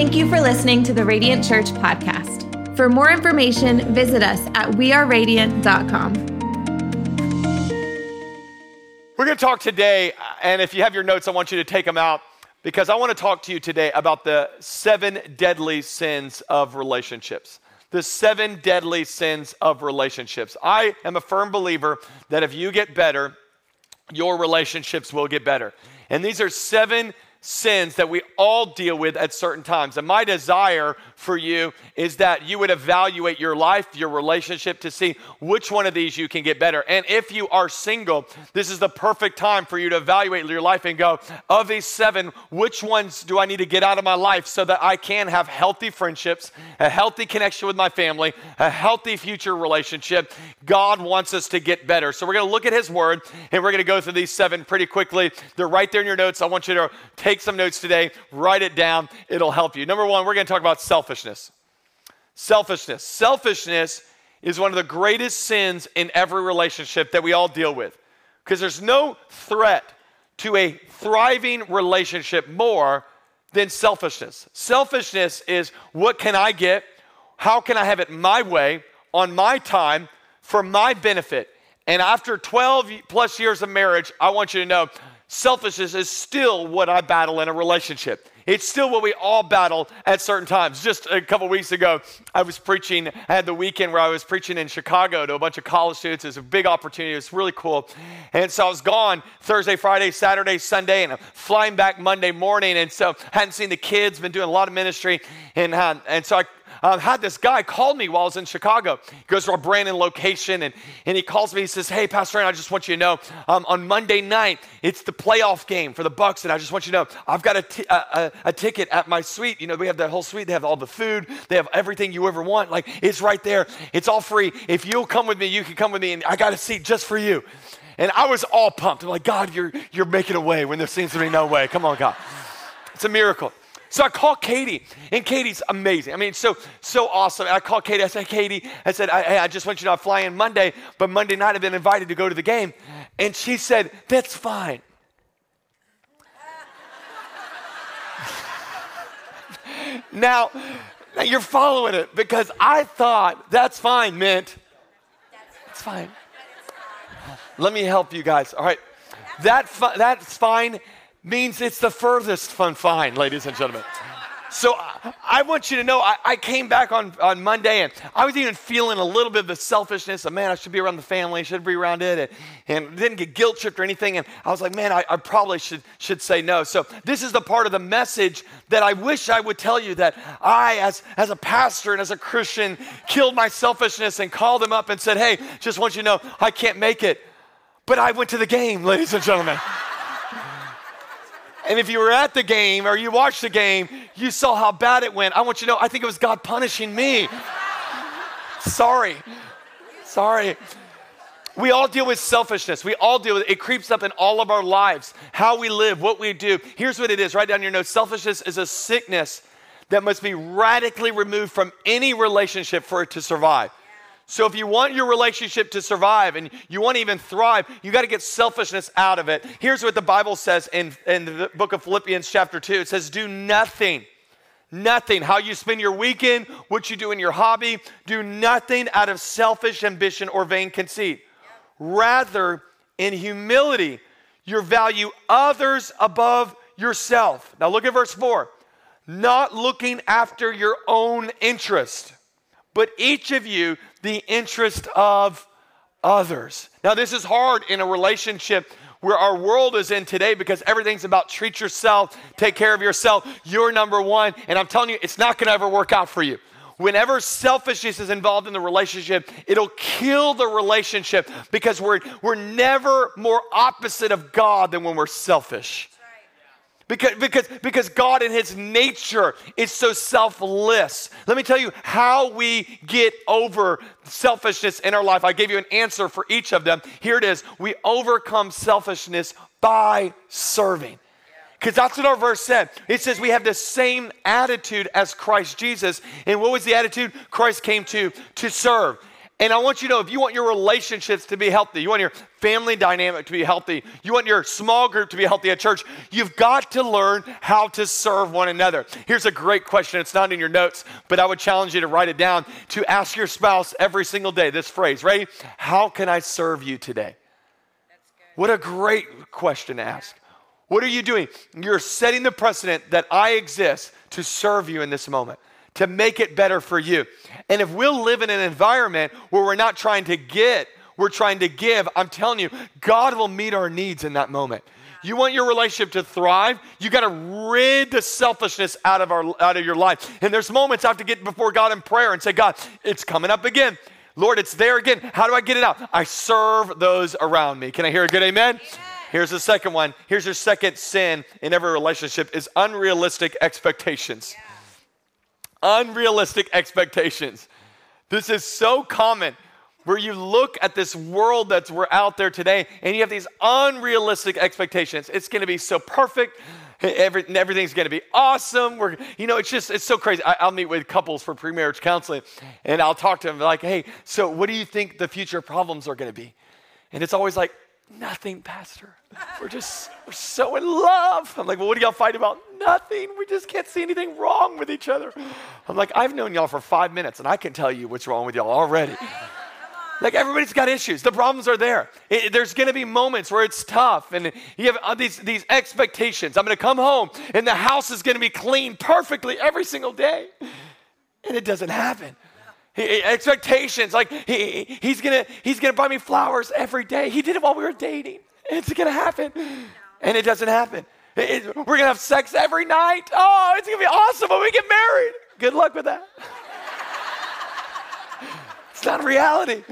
Thank you for listening to the Radiant Church podcast. For more information, visit us at weareradiant.com. We're going to talk today, uh, and if you have your notes, I want you to take them out because I want to talk to you today about the seven deadly sins of relationships. The seven deadly sins of relationships. I am a firm believer that if you get better, your relationships will get better. And these are seven sins that we all deal with at certain times. And my desire for you is that you would evaluate your life, your relationship to see which one of these you can get better. And if you are single, this is the perfect time for you to evaluate your life and go, of these seven, which ones do I need to get out of my life so that I can have healthy friendships, a healthy connection with my family, a healthy future relationship? God wants us to get better. So we're going to look at His Word and we're going to go through these seven pretty quickly. They're right there in your notes. I want you to take some notes today, write it down. It'll help you. Number one, we're going to talk about selfishness. Selfishness. Selfishness is one of the greatest sins in every relationship that we all deal with because there's no threat to a thriving relationship more than selfishness. Selfishness is what can I get? How can I have it my way on my time for my benefit? And after 12 plus years of marriage, I want you to know selfishness is still what I battle in a relationship. It's still what we all battle at certain times. Just a couple weeks ago, I was preaching, I had the weekend where I was preaching in Chicago to a bunch of college students. It was a big opportunity. It was really cool. And so I was gone Thursday, Friday, Saturday, Sunday, and I'm flying back Monday morning. And so I hadn't seen the kids, been doing a lot of ministry. And, uh, and so I um, had this guy call me while I was in Chicago. He goes to our Brandon location and, and he calls me. He says, Hey, Pastor Aaron, I just want you to know um, on Monday night, it's the playoff game for the Bucs. And I just want you to know I've got a, t- a, a, a ticket at my suite. You know, we have the whole suite. They have all the food, they have everything you ever want. Like, it's right there. It's all free. If you'll come with me, you can come with me. And I got a seat just for you. And I was all pumped. I'm like, God, you're, you're making a way when there seems to be no way. Come on, God. It's a miracle. So I called Katie, and Katie's amazing. I mean, so so awesome. I called Katie. I said, Katie, I said, hey, I just want you to fly in Monday, but Monday night I've been invited to go to the game. And she said, that's fine. now, now, you're following it because I thought that's fine meant that's fine. Let me help you guys. All right. That fi- that's fine means it's the furthest from fine, ladies and gentlemen. So I want you to know I, I, came back on, on Monday and I was even feeling a little bit of the selfishness of, man, I should be around the family, I should be around it, and, and didn't get guilt tripped or anything. And I was like, man, I, I probably should, should say no. So this is the part of the message that I wish I would tell you that I, as, as a pastor and as a Christian, killed my selfishness and called them up and said, hey, just want you to know I can't make it. But I went to the game, ladies and gentlemen. And if you were at the game or you watched the game, you saw how bad it went. I want you to know, I think it was God punishing me. Sorry. Sorry. We all deal with selfishness. We all deal with it. It creeps up in all of our lives, how we live, what we do. Here's what it is write down your notes selfishness is a sickness that must be radically removed from any relationship for it to survive. So if you want your relationship to survive and you want to even thrive, you got to get selfishness out of it. Here's what the Bible says in, in the book of Philippians, chapter 2. It says, Do nothing, nothing. How you spend your weekend, what you do in your hobby, do nothing out of selfish ambition or vain conceit. Rather, in humility, you value others above yourself. Now look at verse 4. Not looking after your own interest but each of you the interest of others. Now, this is hard in a relationship where our world is in today because everything's about treat yourself, take care of yourself, you're number one. And I'm telling you, it's not gonna ever work out for you. Whenever selfishness is involved in the relationship, it'll kill the relationship because we're, we're never more opposite of God than when we're selfish. Because, because, because God in His nature is so selfless. Let me tell you how we get over selfishness in our life. I gave you an answer for each of them. Here it is We overcome selfishness by serving. Because that's what our verse said. It says we have the same attitude as Christ Jesus. And what was the attitude? Christ came to to serve. And I want you to know if you want your relationships to be healthy, you want your family dynamic to be healthy, you want your small group to be healthy at church, you've got to learn how to serve one another. Here's a great question. It's not in your notes, but I would challenge you to write it down to ask your spouse every single day this phrase, ready? How can I serve you today? What a great question to ask. What are you doing? You're setting the precedent that I exist to serve you in this moment to make it better for you. And if we'll live in an environment where we're not trying to get, we're trying to give, I'm telling you, God will meet our needs in that moment. You want your relationship to thrive, you got to rid the selfishness out of our out of your life. And there's moments I have to get before God in prayer and say, God, it's coming up again. Lord, it's there again. How do I get it out? I serve those around me. Can I hear a good amen? amen. Here's the second one. Here's your second sin in every relationship is unrealistic expectations. Yeah unrealistic expectations. This is so common where you look at this world that's we're out there today and you have these unrealistic expectations. It's going to be so perfect. Every, everything's going to be awesome. We're, you know, it's just, it's so crazy. I, will meet with couples for pre-marriage counseling and I'll talk to them like, hey, so what do you think the future problems are going to be? And it's always like, Nothing, Pastor. We're just we're so in love. I'm like, well, what do y'all fight about? Nothing. We just can't see anything wrong with each other. I'm like, I've known y'all for five minutes, and I can tell you what's wrong with y'all already. Like everybody's got issues. The problems are there. It, there's going to be moments where it's tough, and you have these these expectations. I'm going to come home, and the house is going to be clean perfectly every single day, and it doesn't happen. He, expectations, like he, he's gonna he's gonna buy me flowers every day. He did it while we were dating. It's gonna happen, and it doesn't happen. It, it, we're gonna have sex every night. Oh, it's gonna be awesome when we get married. Good luck with that. it's not reality.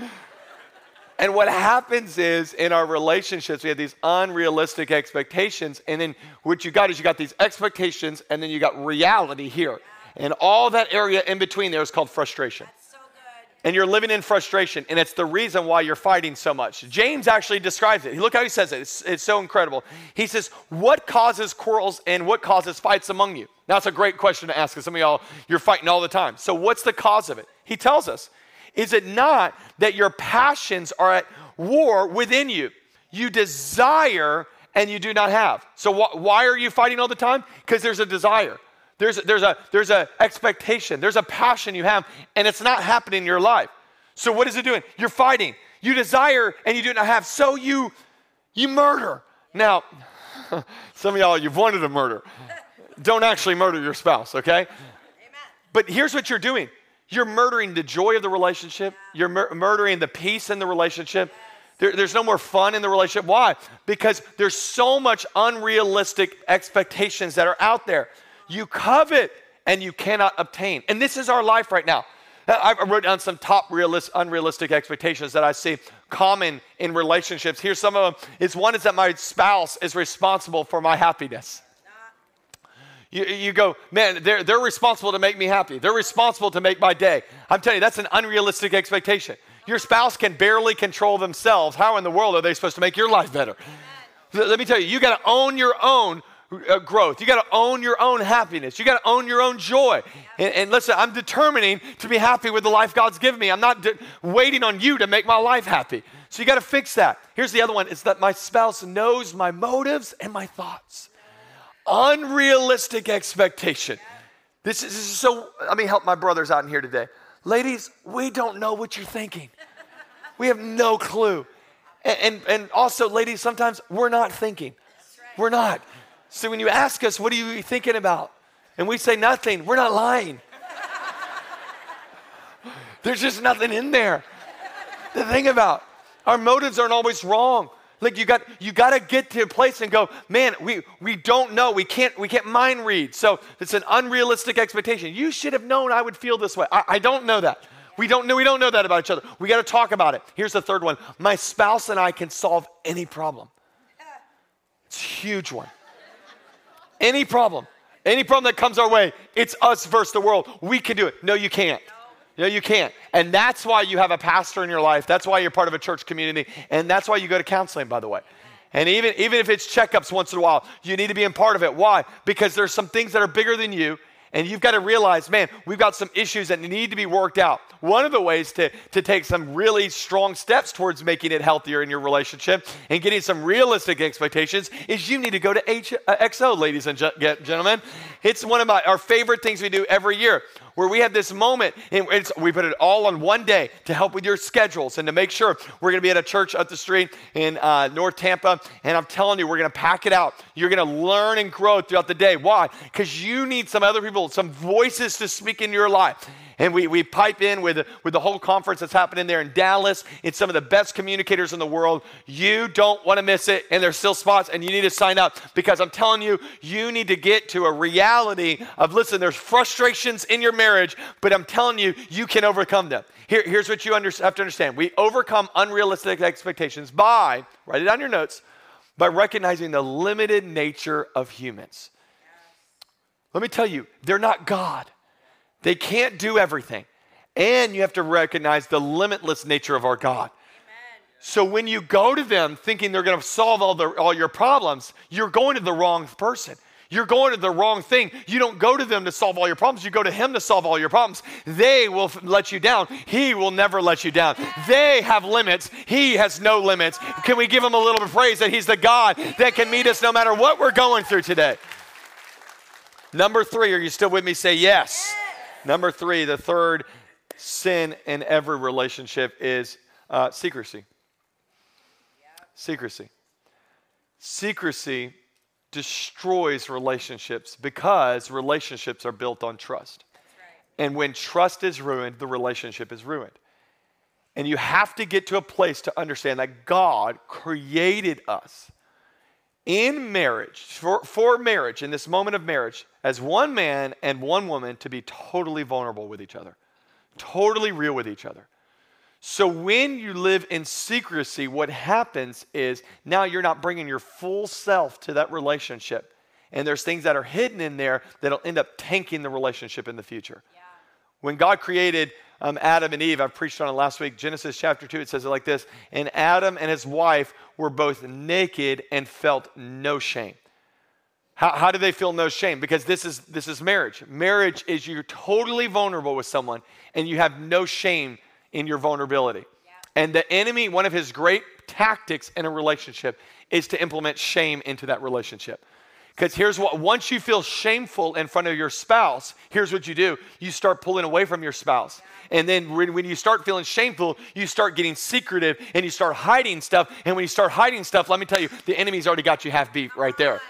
And what happens is in our relationships, we have these unrealistic expectations. And then what you got is you got these expectations, and then you got reality here. And all that area in between there is called frustration and you're living in frustration, and it's the reason why you're fighting so much. James actually describes it. Look how he says it. It's, it's, so incredible. He says, What causes quarrels and what causes fights among you? Now, that's a great question to ask because some of y'all, you're fighting all the time. So, what's the cause of it? He tells us, Is it not that your passions are at war within you? You desire and you do not have. So, wh- why are you fighting all the time? Because there's a desire. There's, there's, a, there's a expectation, there's a passion you have, and it's not happening in your life. So what is it doing? You're fighting. You desire and you do not have. So you you murder. Now, some of y'all, you've wanted to murder. Don't actually murder your spouse, okay? Amen. But here's what you're doing. You're murdering the joy of the relationship. You're mur- murdering the peace in the relationship. There, there's no more fun in the relationship. Why? Because there's so much unrealistic expectations that are out there. You covet and you cannot obtain. And this is our life right now. I wrote down some top realist, unrealistic expectations that I see common in relationships. Here's some of them. It's one is that my spouse is responsible for my happiness. You, you go, man, they're, they're responsible to make me happy. They're responsible to make my day. I'm telling you, that's an unrealistic expectation. Your spouse can barely control themselves. How in the world are they supposed to make your life better? Let me tell you, you got to own your own Uh, growth. You got to own your own happiness. You got to own your own joy. And, and, listen, I'm determining to be happy with the life God's given me. I'm not de- waiting on you to make my life happy. So you got to fix that. Here's the other one: is that my spouse knows my motives and my thoughts. Unrealistic expectation. This is, this is so. Let me help my brothers out in here today. Ladies, we don't know what you're thinking. We have no clue. And, and, and also, ladies, sometimes we're not thinking. We're not. So when you ask us, what are you thinking about? And we say nothing, we're not lying. There's just nothing in there to think about. Our motives aren't always wrong. Like you got you got to get to a place and go, man, we we don't know. We can't we can't mind read. So it's an unrealistic expectation. You should have known I would feel this way. I, I don't know that. We don't know we don't know that about each other. We got to talk about it. Here's the third one. My spouse and I can solve any problem. It's a huge one. Any problem, any problem that comes our way, it's us versus the world. We can do it. No, you can't. No, you can't. And that's why you have a pastor in your life. That's why you're part of a church community. And that's why you go to counseling, by the way. And even, even if it's checkups once in a while, you need to be in part of it. Why? Because there's some things that are bigger than you, And you've got to realize, man, we've got some issues that need to be worked out. One of the ways to, to take some really strong steps towards making it healthier in your relationship and getting some realistic expectations is you need to go to H, uh, XO, ladies and gentlemen. It's one of my, our favorite things we do every year where we have this moment and we put it all on one day to help with your schedules and to make sure we're going to be at a church up the street in uh, North Tampa. And I'm telling you, we're going to pack it out. You're going to learn and grow throughout the day. Why? Because you need some other people, some voices to speak in your life. And we, we pipe in with, with the whole conference that's happening there in Dallas. It's some of the best communicators in the world. You don't want to miss it, and there's still spots, and you need to sign up because I'm telling you, you need to get to a reality of listen, there's frustrations in your marriage, but I'm telling you, you can overcome them. Here, here's what you under, have to understand we overcome unrealistic expectations by, write it down your notes, by recognizing the limited nature of humans. Let me tell you, they're not God. They can't do everything. And you have to recognize the limitless nature of our God. So when you go to them thinking they're going to solve all, the, all your problems, you're going to the wrong person. You're going to the wrong thing. You don't go to them to solve all your problems. You go to Him to solve all your problems. They will let you down. He will never let you down. They have limits. He has no limits. Can we give Him a little bit of praise that He's the God that can meet us no matter what we're going through today? Number three, are you still with me? Say yes. Number three, the third sin in every relationship is uh, secrecy. Secrecy. Secrecy destroys relationships because relationships are built on trust. Right. And when trust is ruined, the relationship is ruined. And you have to get to a place to understand that God created us in marriage, for, for marriage, in this moment of marriage, as one man and one woman to be totally vulnerable with each other, totally real with each other. So when you live in secrecy, what happens is now you're not bringing your full self to that relationship. And there's things that are hidden in there that'll end up tanking the relationship in the future. Yeah. When God created um, Adam and Eve, I preached on it last week, Genesis chapter 2, it says it like this And Adam and his wife were both naked and felt no shame. How, how do they feel no shame? Because this is, this is marriage. Marriage is you're totally vulnerable with someone and you have no shame in your vulnerability. Yeah. And the enemy, one of his great tactics in a relationship is to implement shame into that relationship. Because here's what once you feel shameful in front of your spouse, here's what you do you start pulling away from your spouse. And then when you start feeling shameful, you start getting secretive and you start hiding stuff. And when you start hiding stuff, let me tell you, the enemy's already got you half beat right there.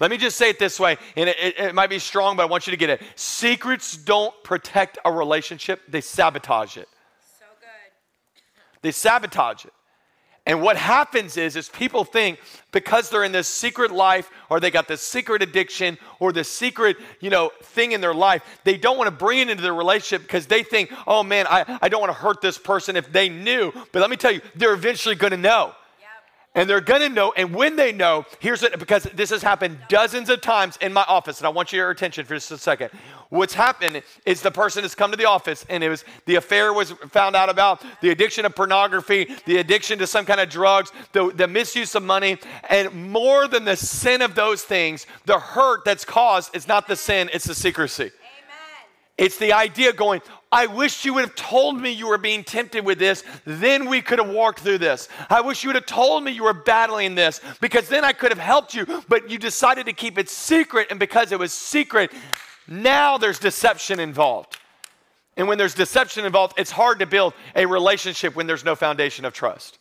Let me just say it this way, and it, it, it, might be strong, but I want you to get it. Secrets don't protect a relationship, they sabotage it. So good. They sabotage it. And what happens is, is people think because they're in this secret life or they got this secret addiction or this secret, you know, thing in their life, they don't want to bring it into their relationship because they think, oh man, I, I don't want to hurt this person if they knew. But let me tell you, they're eventually going to know. And they're going to know. And when they know, here's it, because this has happened dozens of times in my office, and I want your attention for just a second. What's happened is the person has come to the office, and it was the affair was found out about, the addiction of pornography, the addiction to some kind of drugs, the, the misuse of money, and more than the sin of those things, the hurt that's caused is not the sin, it's the secrecy. It's the idea going, I wish you would have told me you were being tempted with this, then we could have walked through this. I wish you would have told me you were battling this, because then I could have helped you, but you decided to keep it secret, and because it was secret, now there's deception involved. And when there's deception involved, it's hard to build a relationship when there's no foundation of trust.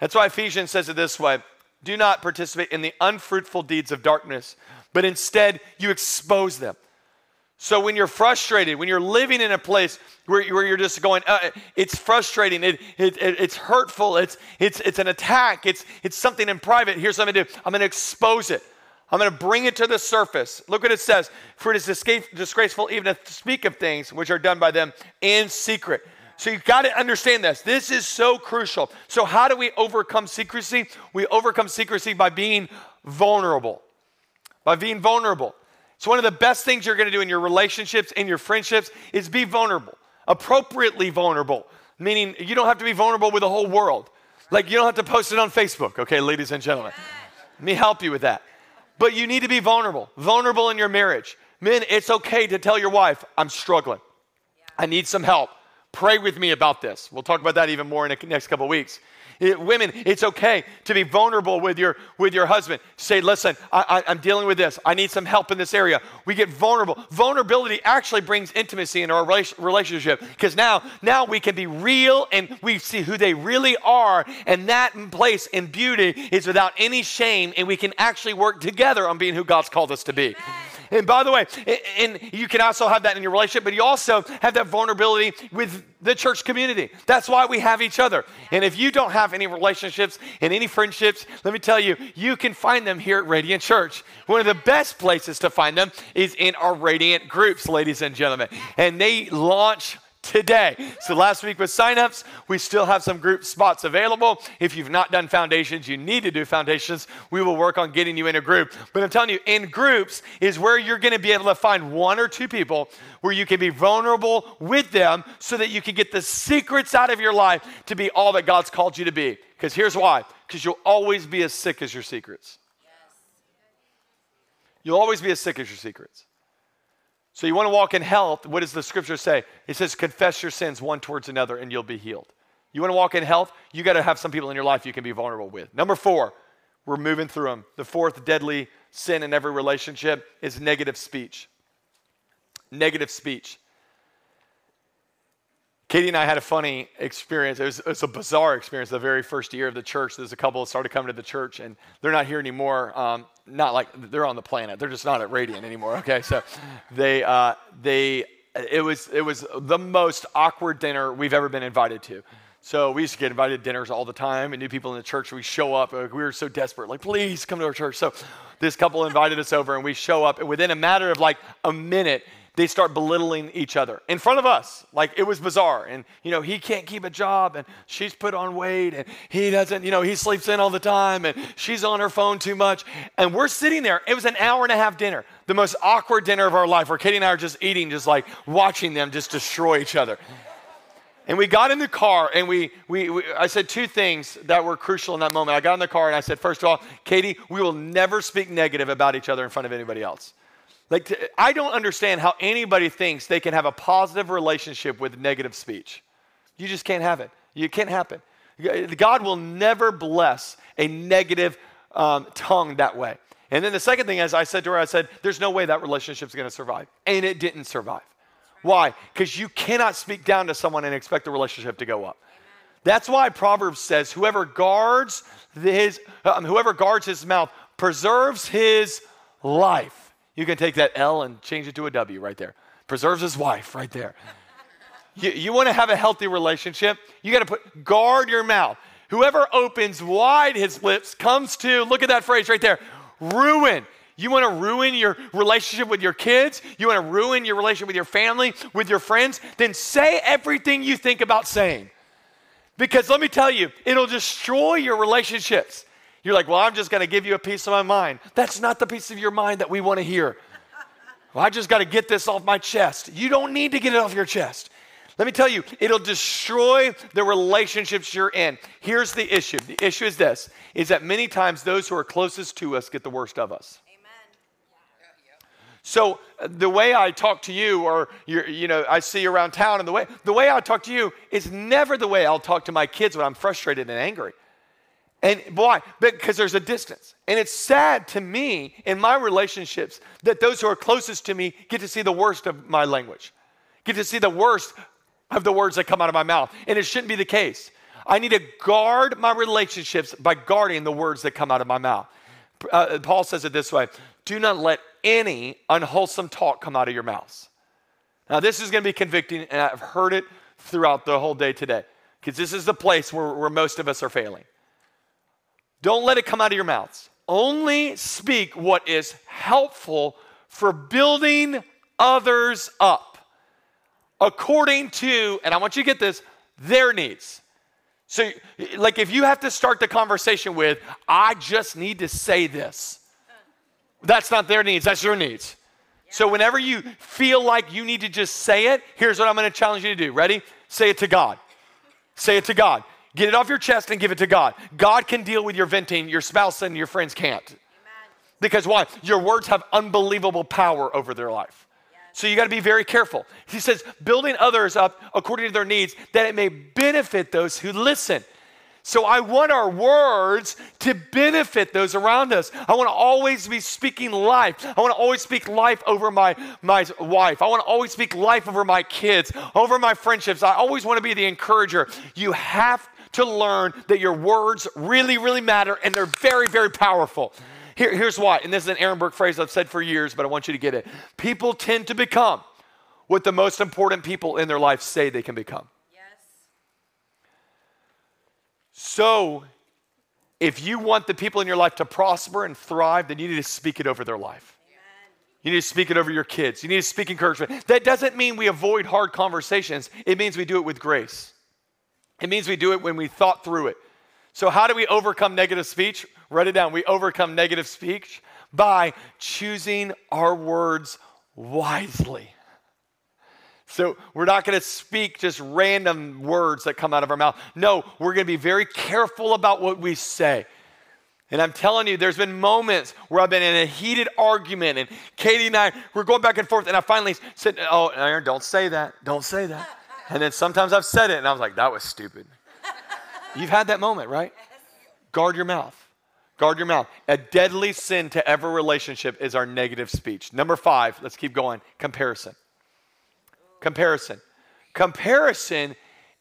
That's why Ephesians says it this way do not participate in the unfruitful deeds of darkness, but instead you expose them. So when you're frustrated, when you're living in a place where, where you're just going, uh, it's frustrating, it, it, it, it's hurtful, it's, it's, it's an attack, it's, it's something in private, here's what I'm going to do I'm going to expose it. I'm going to bring it to the surface. Look what it says. For it is disgraceful even to speak of things which are done by them in secret. So you've got to understand this. This is so crucial. So, how do we overcome secrecy? We overcome secrecy by being vulnerable. By being vulnerable. So, one of the best things you're going to do in your relationships, in your friendships, is be vulnerable, appropriately vulnerable, meaning you don't have to be vulnerable with the whole world. Like, you don't have to post it on Facebook, okay, ladies and gentlemen. Let me help you with that. But you need to be vulnerable, vulnerable in your marriage. Men, it's okay to tell your wife, I'm struggling. I need some help. Pray with me about this. We'll talk about that even more in the next couple weeks. It, women, it's okay to be vulnerable with your, with your husband. Say, listen, I, i'm dealing with this. I need some help in this area. We get vulnerable. Vulnerability actually brings intimacy in our relationship because now, now we can be real and we see who they really are. And that place in beauty is without any shame, and we can actually work together on being who God's called us to be. Amen. And by the way, and you can also have that in your relationship, but you also have that vulnerability with the church community. That's why we have each other. And if you don't have any relationships and any friendships, let me tell you, you can find them here at Radiant Church. One of the best places to find them is in our Radiant groups, ladies and gentlemen. And they launch today. So last week with signups, we still have some group spots available. If you've not done foundations, you need to do foundations. We will work on getting you in a group. But I'm telling you, in groups is where you're going to be able to find one or two people where you can be vulnerable with them so that you can get the secrets out of your life to be all that God's called you to be. Because here's why because you'll always be as sick as your secrets. You'll always be as sick as your secrets. So you want to walk in health, what does the scripture say? It says, confess your sins one towards another and you'll be healed. You want to walk in health? You got to have some people in your life you can be vulnerable with. Number four, we're moving through them. The fourth deadly sin in every relationship is negative speech. Negative speech. Katie and I had a funny experience. It was, it was, a bizarre experience the very first year of the church. There's a couple that started coming to the church, and they're not here anymore. Um, not like they're on the planet. They're just not at Radiant anymore. Okay, so they uh, they it was it was the most awkward dinner we've ever been invited to. So we used to get invited to dinners all the time, and new people in the church. We show up. Like, we were so desperate, like please come to our church. So this couple invited us over, and we show up, and within a matter of like a minute they start belittling each other in front of us. Like it was bizarre. And, you know, he can't keep a job and she's put on weight and he doesn't, you know, he sleeps in all the time and she's on her phone too much. And we're sitting there. It was an hour and a half dinner, the most awkward dinner of our life where Katie and I are just eating, just like watching them just destroy each other. And we got in the car and we, we, we, I said two things that were crucial in that moment. I got in the car and I said, first of all, Katie, we will never speak negative about each other in front of anybody else. Like, to, I don't understand how anybody thinks they can have a positive relationship with negative speech. You just can't have it. You can't happen. God will never bless a negative um, tongue that way. And then the second thing is, I said to her, I said, there's no way that relationship's going to survive. And it didn't survive. Why? Because you cannot speak down to someone and expect the relationship to go up. That's why Proverbs says, whoever guards his, um, whoever guards his mouth preserves his life. You can take that L and change it to a W right there. Preserves his wife right there. You, you want to have a healthy relationship? You got to put guard your mouth. Whoever opens wide his lips comes to, look at that phrase right there, ruin. You want to ruin your relationship with your kids? You want to ruin your relationship with your family, with your friends? Then say everything you think about saying. Because let me tell you, it'll destroy your relationships. You're like, well, I'm just going to give you a piece of my mind. That's not the piece of your mind that we want to hear. Well, I just got to get this off my chest. You don't need to get it off your chest. Let me tell you, it'll destroy the relationships you're in. Here's the issue. The issue is this is that many times those who are closest to us get the worst of us. Amen. So uh, the way I talk to you, or you know, I see you around town, and the way the way I talk to you is never the way I'll talk to my kids when I'm frustrated and angry. And why? Because there's a distance. And it's sad to me in my relationships that those who are closest to me get to see the worst of my language, get to see the worst of the words that come out of my mouth. And it shouldn't be the case. I need to guard my relationships by guarding the words that come out of my mouth. Uh, Paul says it this way do not let any unwholesome talk come out of your mouths. Now, this is going to be convicting, and I've heard it throughout the whole day today because this is the place where, where most of us are failing. Don't let it come out of your mouths. Only speak what is helpful for building others up according to, and I want you to get this, their needs. So, like, if you have to start the conversation with, I just need to say this, that's not their needs, that's your needs. So, whenever you feel like you need to just say it, here's what I'm going to challenge you to do. Ready? Say it to God. Say it to God. Get it off your chest and give it to God. God can deal with your venting, your spouse and your friends can't. Amen. Because why? Your words have unbelievable power over their life. So you got to be very careful. He says, building others up according to their needs, that it may benefit those who listen. So I want our words to benefit those around us. I want to always be speaking life. I want to always speak life over my, my wife. I want to always speak life over my kids, over my friendships. I always want to be the encourager. You have to learn that your words really, really matter and they're very, very powerful. Here, here's why, and this is an Aaron Burke phrase I've said for years, but I want you to get it. People tend to become what the most important people in their life say they can become. Yes. So, if you want the people in your life to prosper and thrive, then you need to speak it over their life. You need to speak it over your kids. You need to speak encouragement. That doesn't mean we avoid hard conversations, it means we do it with grace. It means we do it when we thought through it. So, how do we overcome negative speech? Write it down. We overcome negative speech by choosing our words wisely. So we're not going to speak just random words that come out of our mouth. No, we're going to be very careful about what we say. And I'm telling you, there's been moments where I've been in a heated argument, and Katie and I, we're going back and forth, and I finally said, Oh, Aaron, don't say that. Don't say that. And then sometimes I've said it, and I was like, That was stupid. You've had that moment, right? Guard your mouth. Guard your mouth. A deadly sin to every relationship is our negative speech. Number five, let's keep going comparison. Comparison. Comparison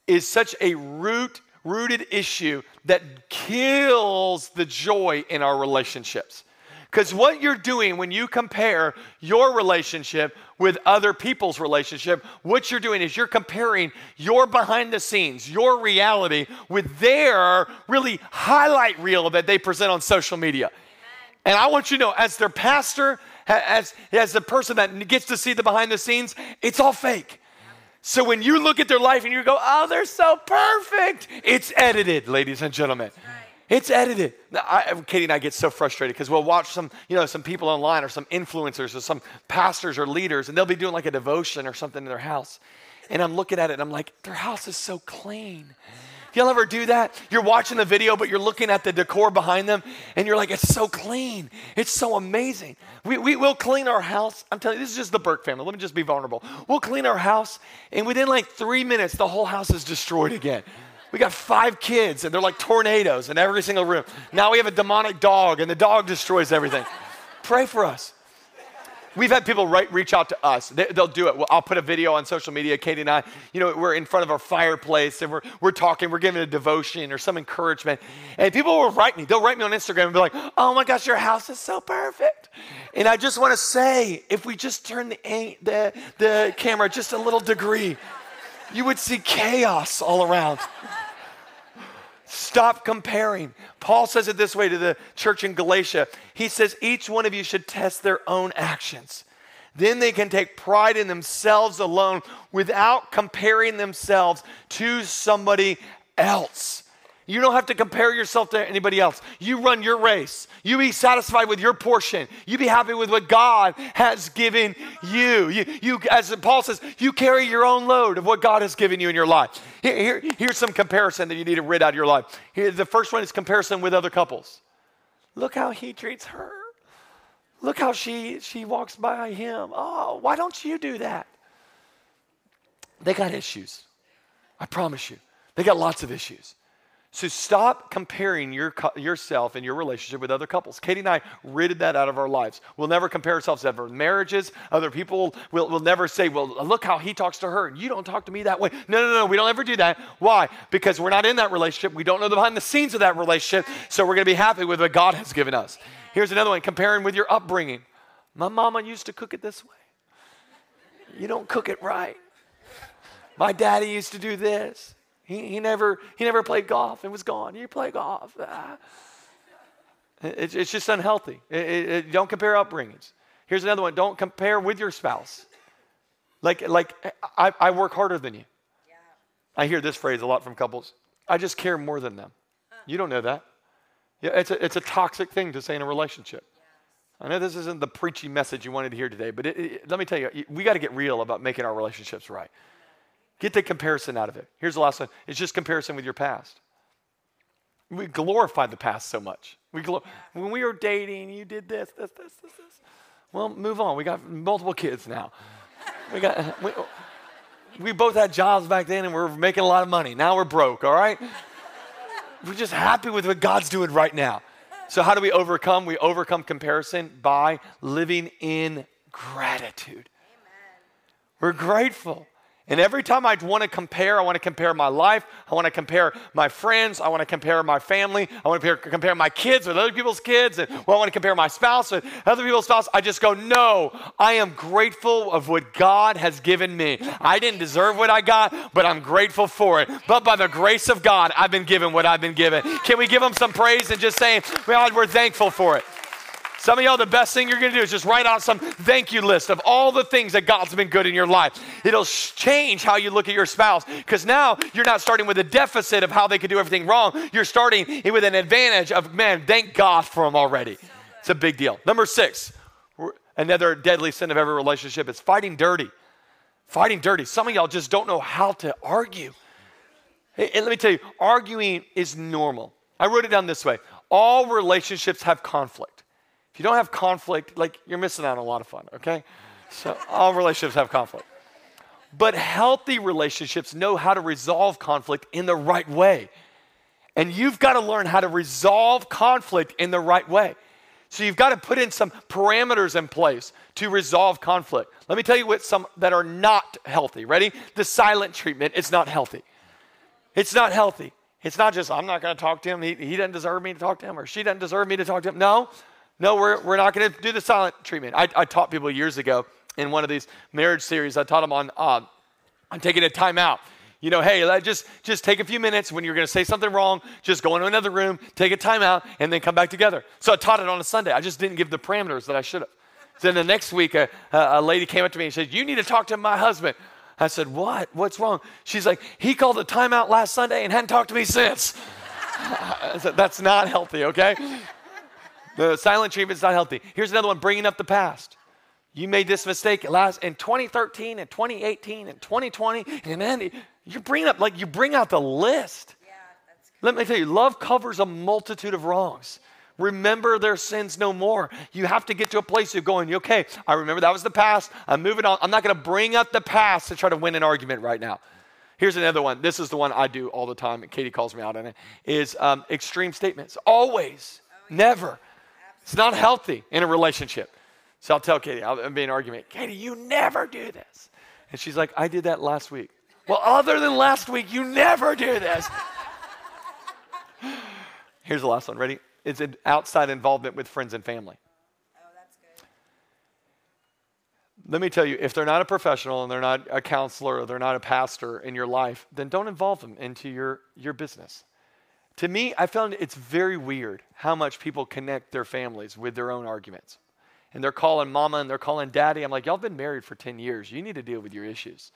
is such a root rooted issue that kills the joy in our relationships. Because what you're doing when you compare your relationship with other people's relationship, what you're doing is you're comparing your behind the scenes, your reality, with their really highlight reel that they present on social media. And I want you to know, as their pastor, as, as the person that gets to see the behind the scenes, it's all fake. So when you look at their life and you go, oh, they're so perfect, it's edited, ladies and gentlemen. It's edited. I, Katie and I get so frustrated because we'll watch some, you know, some people online or some influencers or some pastors or leaders, and they'll be doing like a devotion or something in their house. And I'm looking at it and I'm like, their house is so clean. Y'all ever do that? You're watching the video, but you're looking at the decor behind them, and you're like, it's so clean. It's so amazing. We, we, will clean our house. I'm telling you, this is just the Burke family. Let me just be vulnerable. We'll clean our house, and within like three minutes, the whole house is destroyed again. We got five kids, and they're like tornadoes in every single room. Now we have a demonic dog, and the dog destroys everything. Pray for us. We've had people reach out to us. They, will do it. Well, I'll put a video on social media. Katie and I, you know, we're in front of our fireplace and we're, we're talking, we're giving a devotion or some encouragement. And people will write me. They'll write me on Instagram and be like, oh my gosh, your house is so perfect. And I just want to say, if we just turn the, the, the camera just a little degree, you would see chaos all around. Stop comparing. Paul says it this way to the church in Galatia. He says, each one of you should test their own actions. Then they can take pride in themselves alone without comparing themselves to somebody else. You don't have to compare yourself to anybody else. You run your race. You be satisfied with your portion. You be happy with what God has given you. You, you as Paul says, you carry your own load of what God has given you in your life. Here, here, here's some comparison that you need to rid out of your life. Here, the first one is comparison with other couples. Look how he treats her. Look how she she walks by him. Oh, why don't you do that? They got issues. I promise you. They got lots of issues. So stop comparing your, yourself and your relationship with other couples. Katie and I ridded that out of our lives. We'll never compare ourselves to other marriages. Other people will will never say, well, look how he talks to her and you don't talk to me that way. No, no, no, we don't ever do that. Why? Because we're not in that relationship. We don't know the behind the scenes of that relationship. So we're going to be happy with what God has given us. Here's another one comparing with your upbringing. My mama used to cook it this way. You don't cook it right. My daddy used to do this. He, he, never, he never played golf and was gone. You play golf. Ah. It, it's just unhealthy. It, it, don't compare upbringings. Here's another one don't compare with your spouse. Like, like I, I work harder than you. Yeah. I hear this phrase a lot from couples I just care more than them. You don't know that. Yeah, it's a, it's a toxic thing to say in a relationship. I know this isn't the preachy message you wanted to hear today, but it, it, let me tell you, we got to get real about making our relationships right. Get the comparison out of it. Here's the last one it's just comparison with your past. We glorify the past so much. We glor- when we were dating, you did this, this, this, this, this. Well, move on. We got multiple kids now. We got we, we both had jobs back then and we're making a lot of money. Now we're broke, all right? we're just happy with what God's doing right now. So, how do we overcome? We overcome comparison by living in gratitude. Amen. We're grateful. And every time I want to compare, I want to compare my life. I want to compare my friends. I want to compare my family. I want to compare, my kids with other people's kids. And well, I want to compare my spouse with other people's spouse. I just go, no, I am grateful of what God has given me. I didn't deserve what I got, but I'm grateful for it. But by the grace of God, I've been given what I've been given. Can we give him some praise and just say, God, we're thankful for it? Some of y'all, the best thing you're going to do is just write out some thank you list of all the things that God's been good in your life. It'll change how you look at your spouse because now you're not starting with a deficit of how they could do everything wrong. You're starting with an advantage of, man, thank God for them already. It's a big deal. Number six, another deadly sin of every relationship is fighting dirty. Fighting dirty. Some of y'all just don't know how to argue. And let me tell you, arguing is normal. I wrote it down this way all relationships have conflict. You don't have conflict, like you're missing out on a lot of fun, okay? So all relationships have conflict. But healthy relationships know how to resolve conflict in the right way. And you've got to learn how to resolve conflict in the right way. So you've got to put in some parameters in place to resolve conflict. Let me tell you what some that are not healthy. Ready? The silent treatment is not healthy. It's not healthy. It's not just, I'm not going to talk to him. He, he doesn't deserve me to talk to him, or she doesn't deserve me to talk to him. No, no, we're, we're not going to do the silent treatment. I, I taught people years ago in one of these marriage series, I taught them on, uh, on taking a time out. You know, hey, just, just take a few minutes when you're going to say something wrong, just go into another room, take a time out, and then come back together. So I taught it on a Sunday. I just didn't give the parameters that I should have. Then the next week, a, a lady came up to me and said, You need to talk to my husband. I said, What? What's wrong? She's like, He called a timeout last Sunday and hadn't talked to me since. I said, That's not healthy, okay? The silent treatment is not healthy. Here's another one bringing up the past. You made this mistake last in 2013 and 2018 and 2020, and then you bring up like you bring out the list. Yeah, Let me tell you, love covers a multitude of wrongs. Remember their sins no more. You have to get to a place of going, okay, I remember that was the past. I'm moving on. I'm not going to bring up the past to try to win an argument right now. Here's another one. This is the one I do all the time, and Katie calls me out on it. Is um, extreme statements. Always, oh, never. It's not healthy in a relationship. So I'll tell Katie, I'll be an argument, Katie, you never do this. And she's like, I did that last week. Well, other than last week, you never do this. Here's the last one. Ready? It's an outside involvement with friends and family. Oh, that's good. Let me tell you, if they're not a professional and they're not a counselor or they're not a pastor in your life, then don't involve them into your, your business. To me, I found it's very weird how much people connect their families with their own arguments. And they're calling mama and they're calling daddy. I'm like, y'all been married for 10 years. You need to deal with your issues.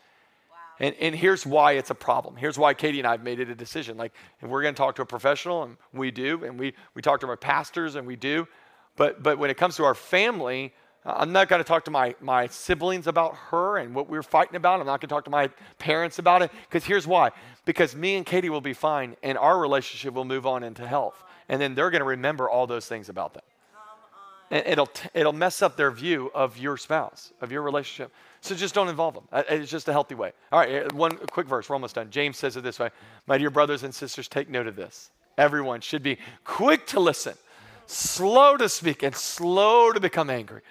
Wow. And, and here's why it's a problem. Here's why Katie and I have made it a decision. Like, if we're going to talk to a professional, and we do, and we, we talk to our pastors, and we do. But, but when it comes to our family, I'm not going to talk to my, my siblings about her and what we are fighting about. I'm not going to talk to my parents about it. Because here's why. Because me and Katie will be fine, and our relationship will move on into health. And then they're going to remember all those things about them. And it'll, it'll mess up their view of your spouse, of your relationship. So just don't involve them. Uh, it's just a healthy way. All right, one quick verse. We're almost done. James says it this way My dear brothers and sisters, take note of this. Everyone should be quick to listen, slow to speak, and slow to become angry.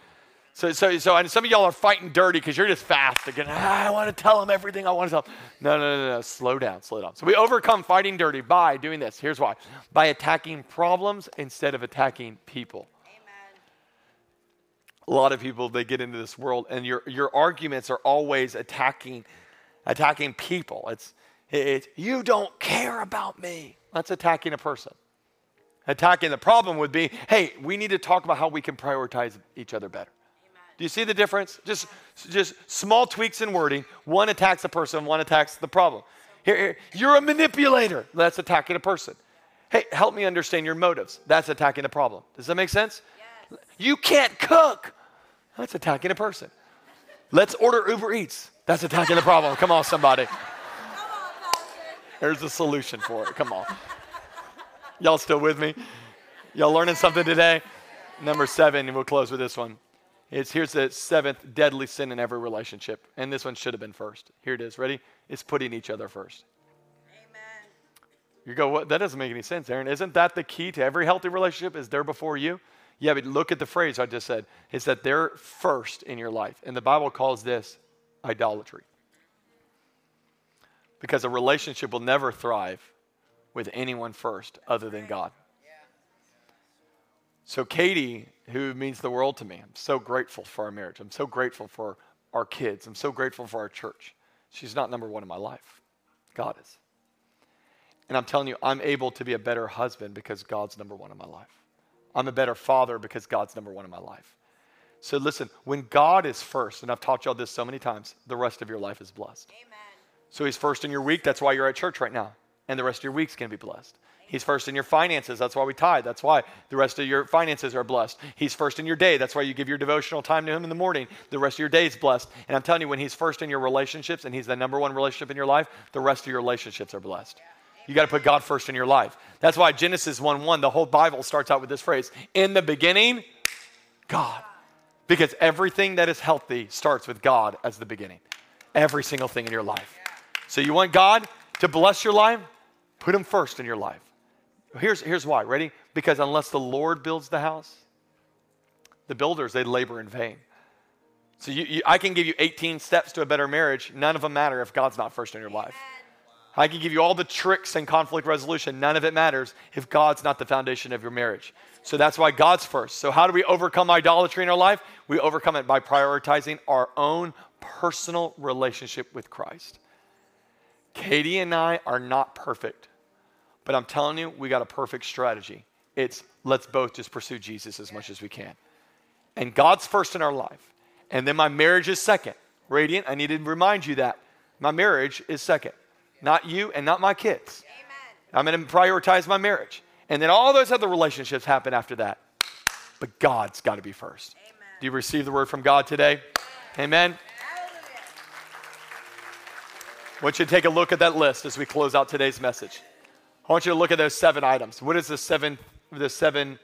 So, so, so and some of y'all are fighting dirty because you're just fast again. Ah, I want to tell them everything I want to tell them. No, no, no, no. Slow down, slow down. So we overcome fighting dirty by doing this. Here's why by attacking problems instead of attacking people. Amen. A lot of people, they get into this world and your, your arguments are always attacking, attacking people. It's, it's, you don't care about me. That's attacking a person. Attacking the problem would be, hey, we need to talk about how we can prioritize each other better. Do you see the difference? Just, just small tweaks in wording. One attacks the person, one attacks the problem. Here, here, you're a manipulator. That's attacking a person. Hey, help me understand your motives. That's attacking the problem. Does that make sense? Yes. You can't cook. That's attacking a person. Let's order Uber Eats. That's attacking the problem. Come on, somebody. Come on, There's a solution for it. Come on. Y'all still with me? Y'all learning something today? Number seven, and we'll close with this one. It's here's the seventh deadly sin in every relationship. And this one should have been first. Here it is. Ready? It's putting each other first. Amen. You go, what? That doesn't make any sense, Aaron. Isn't that the key to every healthy relationship? Is there before you? Yeah, but look at the phrase I just said. It's that they're first in your life. And the Bible calls this idolatry. Because a relationship will never thrive with anyone first other than God. So, Katie, who means the world to me, I'm so grateful for our marriage. I'm so grateful for our kids. I'm so grateful for our church. She's not number one in my life, God is. And I'm telling you, I'm able to be a better husband because God's number one in my life. I'm a better father because God's number one in my life. So listen, when God is first, and I've taught y'all this so many times, the rest of your life is blessed. Amen. So He's first in your week. That's why you're at church right now. And the rest of your week's going to be blessed. He's first in your finances. That's why we tithe. That's why the rest of your finances are blessed. He's first in your day. That's why you give your devotional time to Him in the morning. The rest of your day is blessed. And I'm telling you, when He's first in your relationships and He's the number one relationship in your life, the rest of your relationships are blessed. You got to put God first in your life. That's why Genesis 1 1, the whole Bible starts out with this phrase In the beginning, God. Because everything that is healthy starts with God as the beginning. Every single thing in your life. So you want God to bless your life? Put Him first in your life. Here's, here's why. Ready? Because unless the Lord builds the house, the builders, they labor in vain. So you, you, I can give you 18 steps to a better marriage. None of them matter if God's not first in your life. I can give you all the tricks and conflict resolution. None of it matters if God's not the foundation of your marriage. So that's why God's first. So, how do we overcome idolatry in our life? We overcome it by prioritizing our own personal relationship with Christ. Katie and I are not perfect. But I'm telling you, we got a perfect strategy. It's let's both just pursue Jesus as much as we can. And God's first in our life. And then my marriage is second. Radiant, I need to remind you that my marriage is second. Not you and not my kids. Amen. I'm going to prioritize my marriage. And then all those other relationships happen after that. But God's got to be first. Amen. Do you receive the word from God today? Amen. Amen. I want you to take a look at that list as we close out today's message. I want you to look at those seven items. What is the seven, the seven,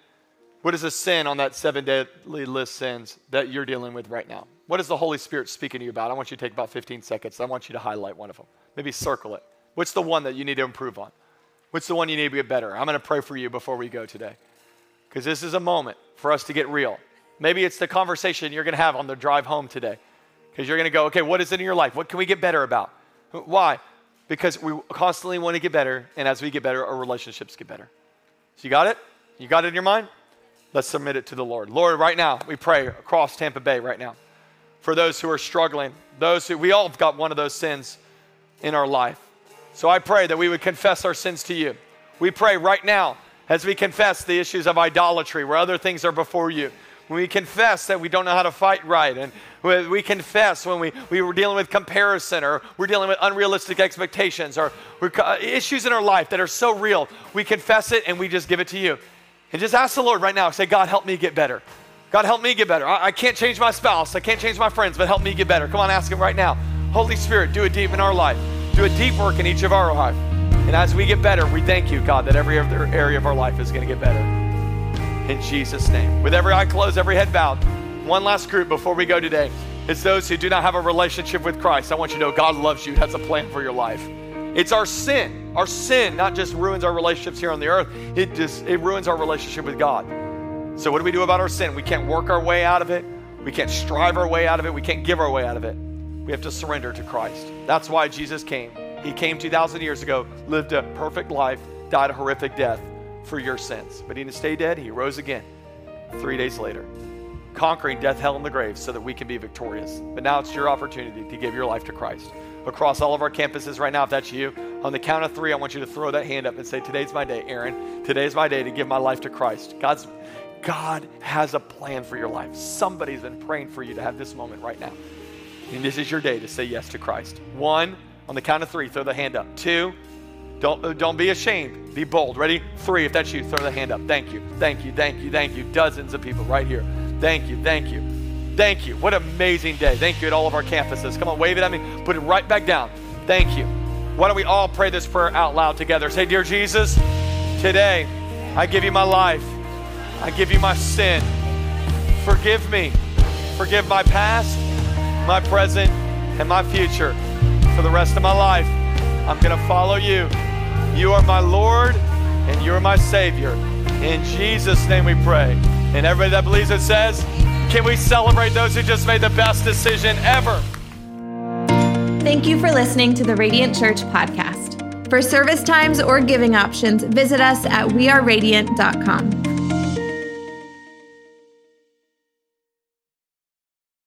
what is the sin on that seven deadly list sins that you're dealing with right now? What is the Holy Spirit speaking to you about? I want you to take about 15 seconds. I want you to highlight one of them. Maybe circle it. What's the one that you need to improve on? What's the one you need to get better? I'm going to pray for you before we go today. Because this is a moment for us to get real. Maybe it's the conversation you're going to have on the drive home today. Because you're going to go, okay, what is it in your life? What can we get better about? Why? Because we constantly want to get better, and as we get better, our relationships get better. So, you got it? You got it in your mind? Let's submit it to the Lord. Lord, right now, we pray across Tampa Bay right now for those who are struggling, those who, we all have got one of those sins in our life. So, I pray that we would confess our sins to you. We pray right now as we confess the issues of idolatry, where other things are before you when we confess that we don't know how to fight right, and we confess when we, we were dealing with comparison or we're dealing with unrealistic expectations or uh, issues in our life that are so real, we confess it and we just give it to you. And just ask the Lord right now, say, God, help me get better. God, help me get better. I, I can't change my spouse, I can't change my friends, but help me get better. Come on, ask Him right now. Holy Spirit, do a deep in our life, do a deep work in each of our life. And as we get better, we thank you, God, that every other area of our life is going to get better in Jesus' name. With every eye closed, every head bowed, one last group before we go today. It's those who do not have a relationship with Christ. I want you to know God loves you, has a plan for your life. It's our sin. Our sin not just ruins our relationships here on the earth, it just it ruins our relationship with God. So what do we do about our sin? We can't work our way out of it. We can't strive our way out of it. We can't give our way out of it. We have to surrender to Christ. That's why Jesus came. He came 2,000 years ago, lived a perfect life, died a horrific death for your sins. But he didn't stay dead, he rose again three days later, conquering death, hell, and the grave so that we can be victorious. But now it's your opportunity to give your life to Christ. Across all of our campuses right now, if that's you, on the count of three, I want you to throw that hand up and say, Today's my day, Aaron. Today's my day to give my life to Christ. God's God has a plan for your life. Somebody's been praying for you to have this moment right now. And this is your day to say yes to Christ. One, on the count of three, throw the hand up. Two, don't, uh, don't be ashamed. Be bold. Ready? Three. If that's you, throw the hand up. Thank you. Thank you. Thank you. Thank you. Dozens of people right here. Thank you. Thank you. Thank you. What an amazing day. Thank you at all of our campuses. Come on, wave it at me. Put it right back down. Thank you. Why don't we all pray this prayer out loud together? Say, Dear Jesus, today I give you my life. I give you my sin. Forgive me. Forgive my past, my present, and my future. For the rest of my life, I'm going to follow you. You are my Lord and you are my Savior. In Jesus' name we pray. And everybody that believes it says, can we celebrate those who just made the best decision ever? Thank you for listening to the Radiant Church podcast. For service times or giving options, visit us at weareradiant.com.